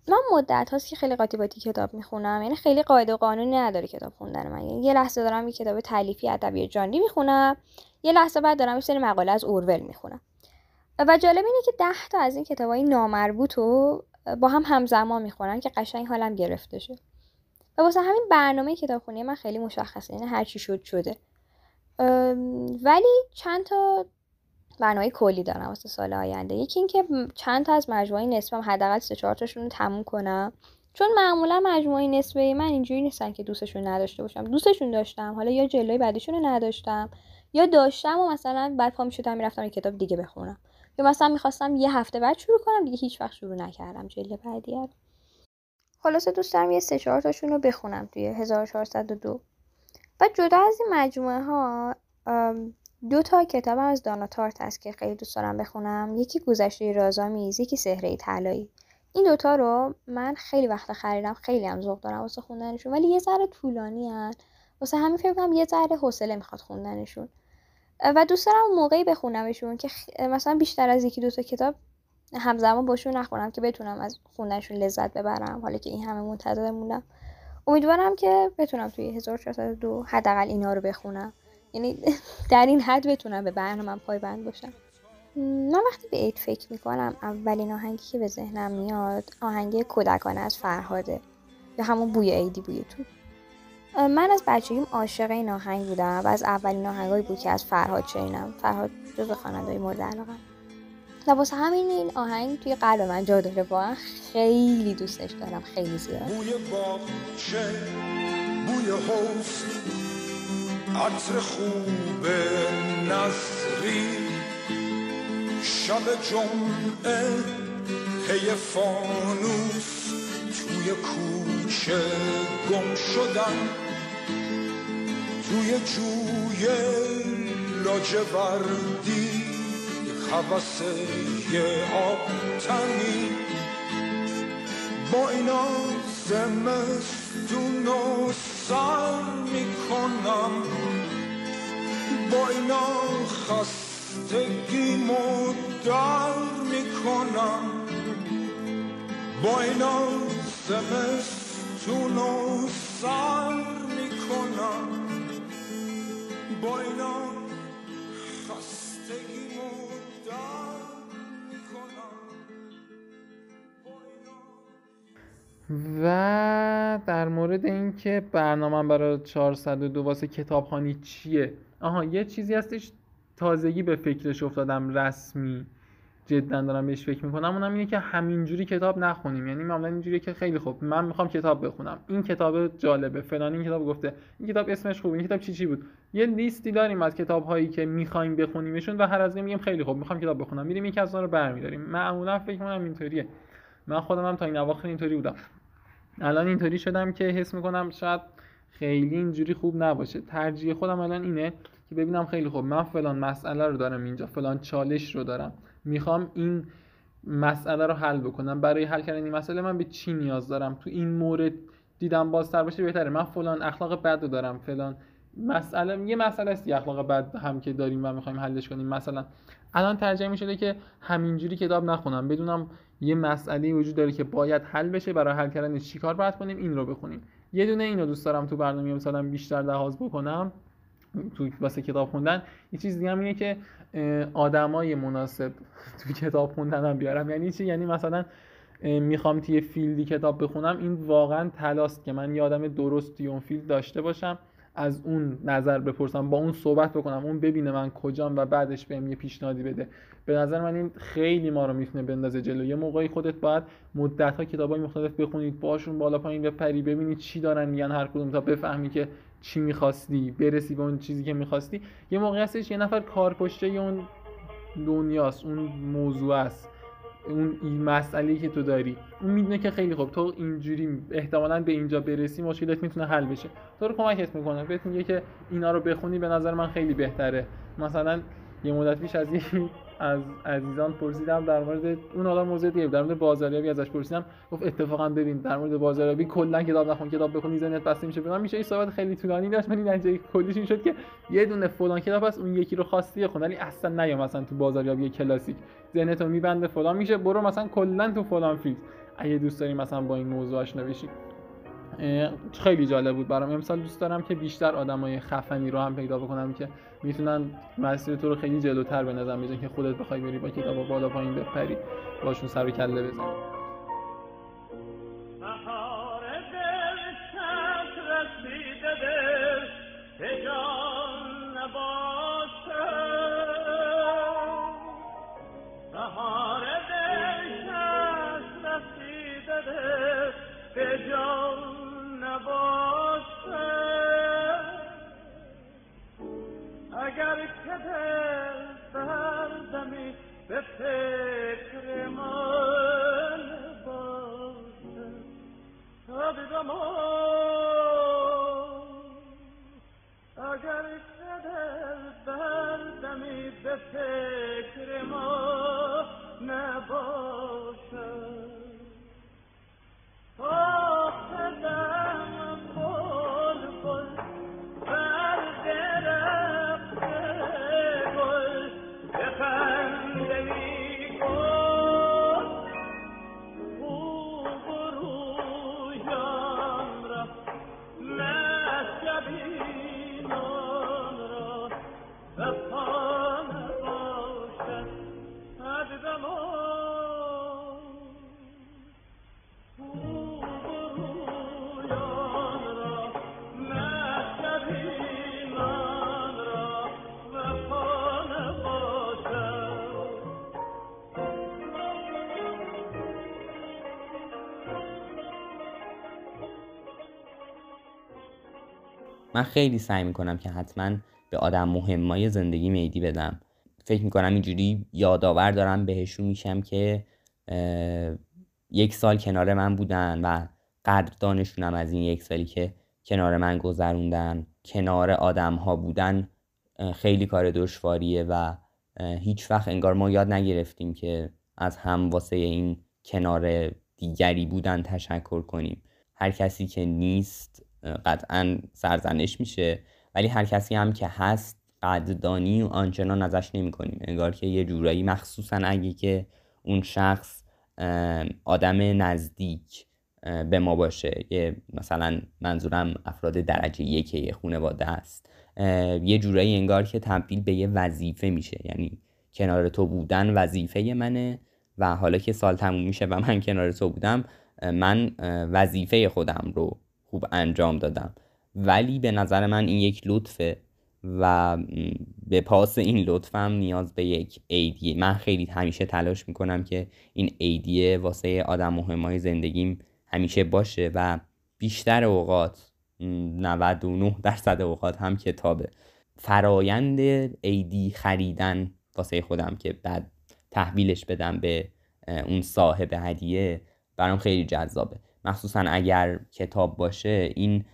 Speaker 4: من مدت هاست که خیلی قاطی باتی کتاب می‌خونم یعنی خیلی قاعده و قانونی نداره کتاب خوندن من. یعنی یه لحظه دارم یه کتاب تعلیفی ادبی جانی می‌خونم یه لحظه بعد دارم یه سری مقاله از اورول می‌خونم. و جالب اینه که ده تا از این کتابای نامربوط رو با هم همزمان می‌خونن که قشنگ حالم گرفته شد و واسه همین برنامه کتابخونی من خیلی مشخصه یعنی هر چی شد شده. ولی چند تا برنامه کلی دارم واسه سال آینده. یکی اینکه چند تا از مجموعه نصفم حداقل سه چهار تاشون رو تموم کنم. چون معمولا مجموعه نصفه من اینجوری نیستن که دوستشون نداشته باشم. دوستشون داشتم حالا یا جلوی بعدیشون رو نداشتم یا داشتم و مثلا بعد پا می‌شدم می‌رفتم یه کتاب دیگه بخونم. یا مثلا می‌خواستم یه هفته بعد شروع کنم دیگه هیچ وقت شروع نکردم جلد بعدی خلاصه دوست یه سه چهار تاشون رو بخونم توی 1402 و جدا از این مجموعه ها دو تا کتاب از دانا تارت هست که خیلی دوست دارم بخونم. یکی گذشته رازآمیز یکی سهره طلایی. این دوتا رو من خیلی وقت خریدم خیلی هم ذوق دارم واسه خوندنشون ولی یه ذره طولانی هن. واسه همین فکر کنم یه ذره حوصله می‌خواد خوندنشون. و دوست دارم موقعی بخونمشون که مثلا بیشتر از یکی دو تا کتاب همزمان باشون نخونم که بتونم از خوندنشون لذت ببرم حالا که این همه منتظر موندم امیدوارم که بتونم توی 1402 حداقل اینا رو بخونم. یعنی در این حد بتونم به برنامه پایبند باشم. من وقتی به عید فکر می‌کنم اولین آهنگی که به ذهنم میاد آهنگ کودکانه از فرهاده یا همون بوی عیدی بوی تو. من از بچگیم عاشق این آهنگ بودم و از اولین آهنگایی بود که از فرهاد شنیدم. فرهاد جز خواننده‌های مورد علاقه. و واسه همین این آهنگ توی قلب من جا داره. واقعا خیلی دوستش دارم. خیلی زیاد.
Speaker 12: بوی باغچه بوی حوز عطر خوب نصری شب جمعه پی فانوس توی کوچه گم شدن توی جوی لاجوردی حوثه آب تنی با اینا زمستون و سر می‌کنم. با اینا خستگی در می‌کنم. با اینا زمستون و سر می‌کنم. با اینا خستگی
Speaker 9: و در مورد اینکه برنامه برای 402 واسه کتابخانی چیه؟ آها یه چیزی هستش تازگی به فکرش افتادم رسمی. جدا دارم بهش فکر می‌کنم. اونم اینه که همینجوری کتاب نخونیم. یعنی معمولا اینجوریه که خیلی خوب من می‌خوام کتاب بخونم. این کتاب جالبه فلان این کتاب گفته. این کتاب اسمش خوبه. این کتاب چی چی بود؟ یه لیستی داریم از کتاب هایی که می‌خوایم بخونیمشون و هر از میگیم خیلی خوب می‌خوام کتاب بخونم. میریم یکی از اونها رو برمیداریم. معمولا فکر می‌کنم اینطوریه. من خودم هم تا این اواخر اینطوری بودم. الان اینطوری شدم که حس می‌کنم شاید خیلی اینجوری خوب نباشه. ترجیح خودم الان اینه که ببینم خیلی خوب. من فلان مسئله رو دارم اینجا. فلان چالش رو دارم. می‌خوام این مسئله رو حل بکنم. برای حل کردن این مسئله من به چی نیاز دارم؟ تو این مورد دیدم بازتر باشه بهتره. من فلان اخلاق بد رو دارم فلان. مسئله یه مسئله است اخلاق بد هم که داریم و می‌خوایم حلش کنیم. مثلا الان ترجمه می شده که همینجوری کتاب نخونم. بدونم یه مسئله وجود داره که باید حل بشه. برای حل کردنش چیکار باید کنیم؟ این رو بخونیم. یه دونه اینو دوست دارم تو برنامه مثلا بیشتر لحاظ بکنم. تو واسه کتاب خوندن یه چیز دیگه هم اینه که آدمای مناسب تو کتاب خوندن هم بیارم. یعنی چی؟ یعنی مثلا می‌خوام توی field ی کتاب بخونم این واقعا طلاست که من یه آدم درستی اون field داشته باشم از اون نظر بپرسم با اون صحبت بکنم اون ببینه من کجام و بعدش بهم یه پیشنهادی بده. به نظر من این خیلی ما رو می‌تونه بندازه جلو. یه موقعی خودت باید مدت ها کتابای مختلف بخونید باشون بالا پایین بپری ببینید چی دارن میگن هر کدوم تا بفهمی که چی می‌خواستی برسی به اون چیزی که می‌خواستی. یه موقع هستش یه نفر کارپشته اون دنیاست اون موضوع است اون این مسئله که تو داری. اون می‌دونه که خیلی خوب تو اینجوری احتمالا به اینجا برسی مشکلت می‌تونه حل بشه. تو رو کمکت می‌کنه بهت میگه که اینا رو بخونی به نظر من خیلی بهتره. مثلا یه مدت پیش از از عزیزان پرسیدم در مورد اون حالا موضوع دیگه در مورد بازاریابی ازش پرسیدم. گفت اتفاقا ببین در مورد بازاریابی کلا کتاب نخون کتاب بخونی ذهنت بسته میشه. ببین میشه این صحبت خیلی طولانی داشت ولی نتیجه کلیش این شد که یه دونه فلان کتاب هست اون یکی رو خواستی خون ولی اصلا نیا مثلا تو بازاریابی کلاسیک. ذهنت رو میبنده فلان میشه برو مثلا کلا تو فلان field. اگه دوست داری مثلا با این موضوع آشنا بشی. خیلی جالب بود برام. امسال دوست دارم که بیشتر آدمای خفنی رو هم پیدا بکنم که می‌تونن مسیر تو رو خیلی جلوتر به نظر میزن که خودت بخوای بری با کتاب بالا پایین بپری باشون سر و کله بزنی.
Speaker 13: من
Speaker 1: خیلی سعی می‌کنم که حتما به آدم مهمای زندگی میدی بدم. فکر می‌کنم اینجوری یادآور دارم بهشون میشم که یک سال کنار من بودن و قدردانشونم از این یک سالی که کنار من گذروندن کنار آدم ها بودن خیلی کار دشواریه و هیچ وقت انگار ما یاد نگرفتیم که از هم واسه این کنار دیگری بودن تشکر کنیم. هر کسی که نیست قطعا سرزنش میشه. ولی هر کسی هم که هست قدردانی و آنچنان ازش نمی کنیم انگار که یه جورایی مخصوصا اگه که اون شخص آدم نزدیک به ما باشه. یه مثلا منظورم افراد درجه یک یه خانواده است. یه جورایی انگار که تبدیل به یه وظیفه میشه. یعنی کنار تو بودن وظیفه منه و حالا که سال تموم میشه و من کنار تو بودم من وظیفه خودم رو خوب انجام دادم. ولی به نظر من این یک لطفه و به پاس این لطفم نیاز به یک ایدیه. من خیلی همیشه تلاش می‌کنم که این ایدیه واسه آدم مهمای زندگیم همیشه باشه و بیشتر اوقات 99 درصد اوقات هم کتابه. فرایند ایدی خریدن واسه خودم که بعد تحویلش بدم به اون صاحب هدیه برام خیلی جذابه. مخصوصا اگر کتاب باشه این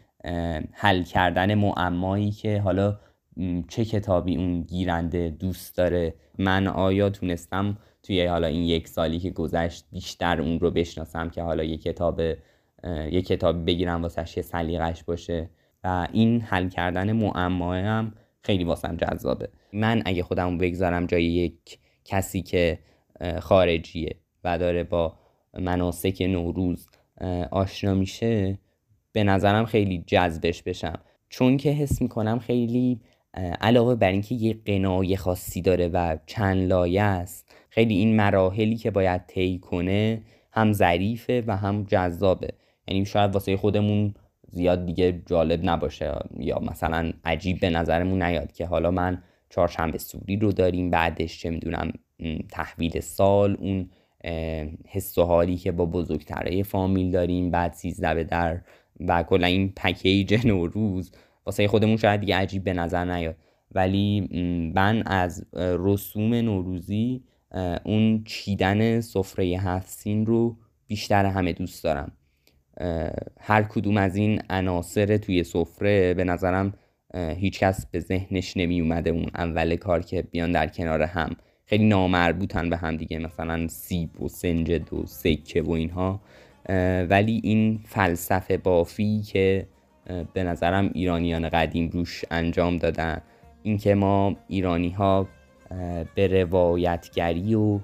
Speaker 1: حل کردن معمایی که حالا چه کتابی اون گیرنده دوست داره. من آیا تونستم توی حالا این یک سالی که گذشت بیشتر اون رو بشناسم که حالا یک کتاب یک کتابی بگیرم واسش یه سلیقش باشه؟ و این حل کردن معما هم خیلی واسم جذابه. من اگه خودم بگذارم جای یک کسی که خارجیه و داره با مناسک نوروز آشنا میشه به نظرم خیلی جذبش بشم. چون که حس می‌کنم خیلی علاوه بر اینکه یه قنای خاصی داره و چند لایه است خیلی این مراحلی که باید طی کنه هم ظریفه و هم جذابه. یعنی شاید واسه خودمون زیاد دیگه جالب نباشه یا مثلا عجیب به نظرمون نیاد که حالا من چهارشنبه سوری رو داریم بعدش چه می‌دونم تحویل سال اون حس و حالی که با بزرگتره فامیل داریم. بعد سیزده به در و کلا این پکیج نوروز واسه خودمون شاید دیگه عجیب به نظر نیاد. ولی من از رسوم نوروزی اون چیدن سفره هفت سین رو بیشتر همه دوست دارم. هر کدوم از این عناصر توی سفره به نظرم هیچکس به ذهنش نمی اومده اون اول کار که بیان در کنار هم. خیلی نامربوطن به هم دیگه مثلا سیب و سنجد و سکه و اینها. ولی این فلسفه بافی که به نظرم ایرانیان قدیم روش انجام دادن اینکه ما ایرانی ها به روایتگری و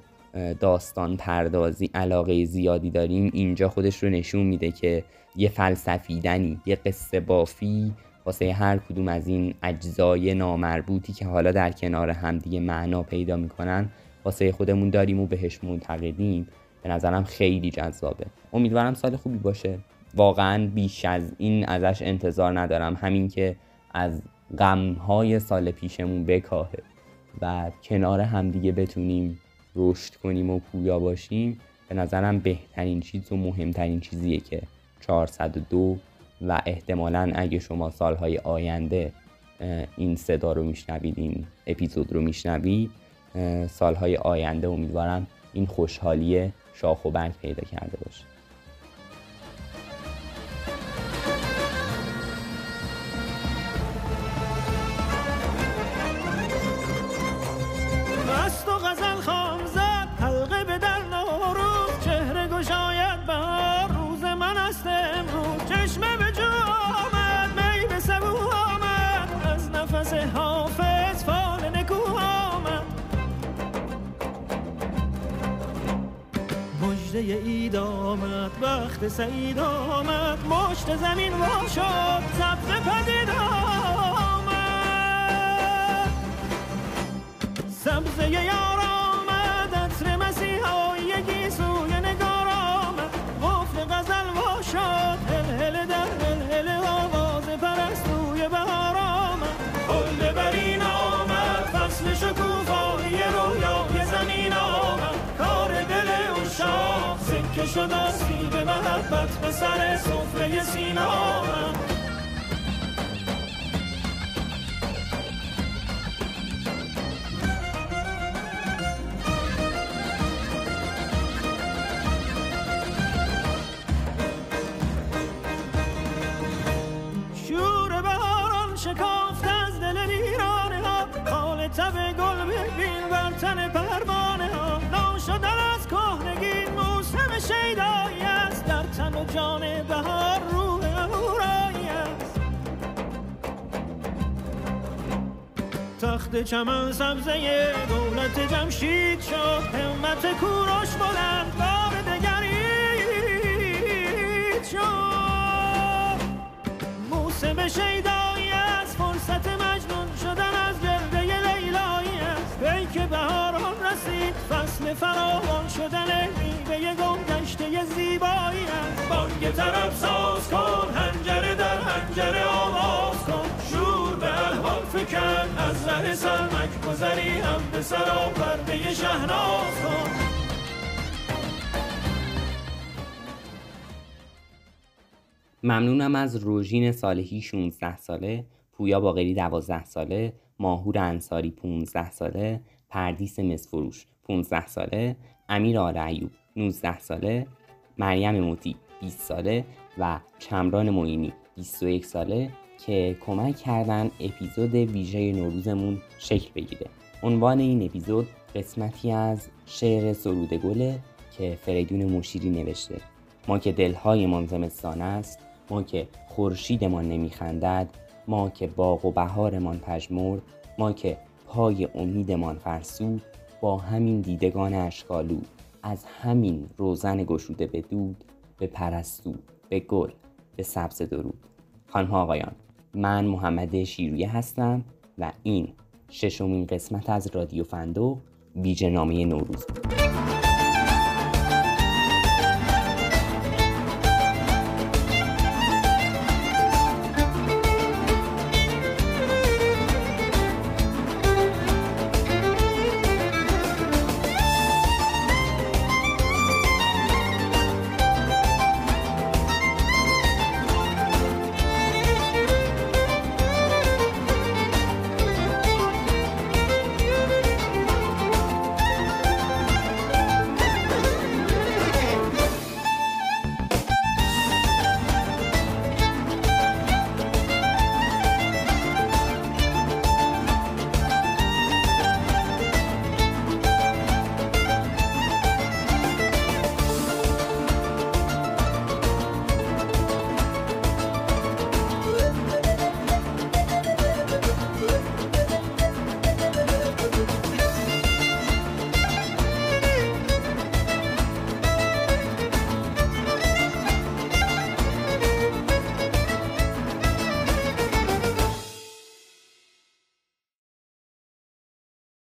Speaker 1: داستان پردازی علاقه زیادی داریم اینجا خودش رو نشون میده که یه فلسفیدنی یه قصه بافی واسه هر کدوم از این اجزای نامربوطی که حالا در کنار همدیگه معنا پیدا می‌کنن واسه خودمون داریم و بهش معتقدیم به نظرم خیلی جذابه. امیدوارم سال خوبی باشه. واقعا بیش از این ازش انتظار ندارم. همین که از غمهای سال پیشمون بکاهه و کنار همدیگه بتونیم رشد کنیم و پویا باشیم. به نظرم بهترین چیز و مهمترین چیزیه که 402 و احتمالا اگه شما سالهای آینده این صدا رو میشنوید این اپیزود رو میشنوید سالهای آینده امیدوارم این خوشحالی شاخ و برگ پیدا کرده باشه.
Speaker 13: اید آمد وقت سعید آمد مشت زمین وا شد سبز پدید آمد. سبزه یار شد از سیب محبت به سر سفره سینه تخت چمن سبزه دولت جمشید شد همت کوروش بلند بار دگرید شد موسم شیدایی است فرصت مجنون شدن از گرده لیلایی است. ای که بهاران رسید فصل فراوان شدن میوه گم گشته زیبایی است. بانگ طرب ساز کن هنجره پنجره آواز کن. فکن از ره سرمک گذری هم به سر آورده شهناز کن
Speaker 1: ممنونم از روژین صالحی 16 ساله پویا باقری 12 ساله ماهور انصاری 15 ساله پردیس مسفروش 15 ساله امیر آل ایوب 19 ساله مریم موتی 20 ساله و کمران معینی 21 ساله. که کمک کردن اپیزود ویژه نوروزمون شکل بگیره. عنوان این اپیزود قسمتی از شعر سرود گله که فریدون مشیری نوشته. ما که دلهایمان زمستان است ما که خورشیدمان نمیخندد ما که باغ و بهارمان پژمرد ما که پای امیدمان فرسود با همین دیدگان اشکالو از همین روزن گشوده به دود به پرستو به گل به سبز درود. خانم آقایان. من محمد شیرویه هستم و این ششمین قسمت از رادیو فندو ویژه نامه نوروز.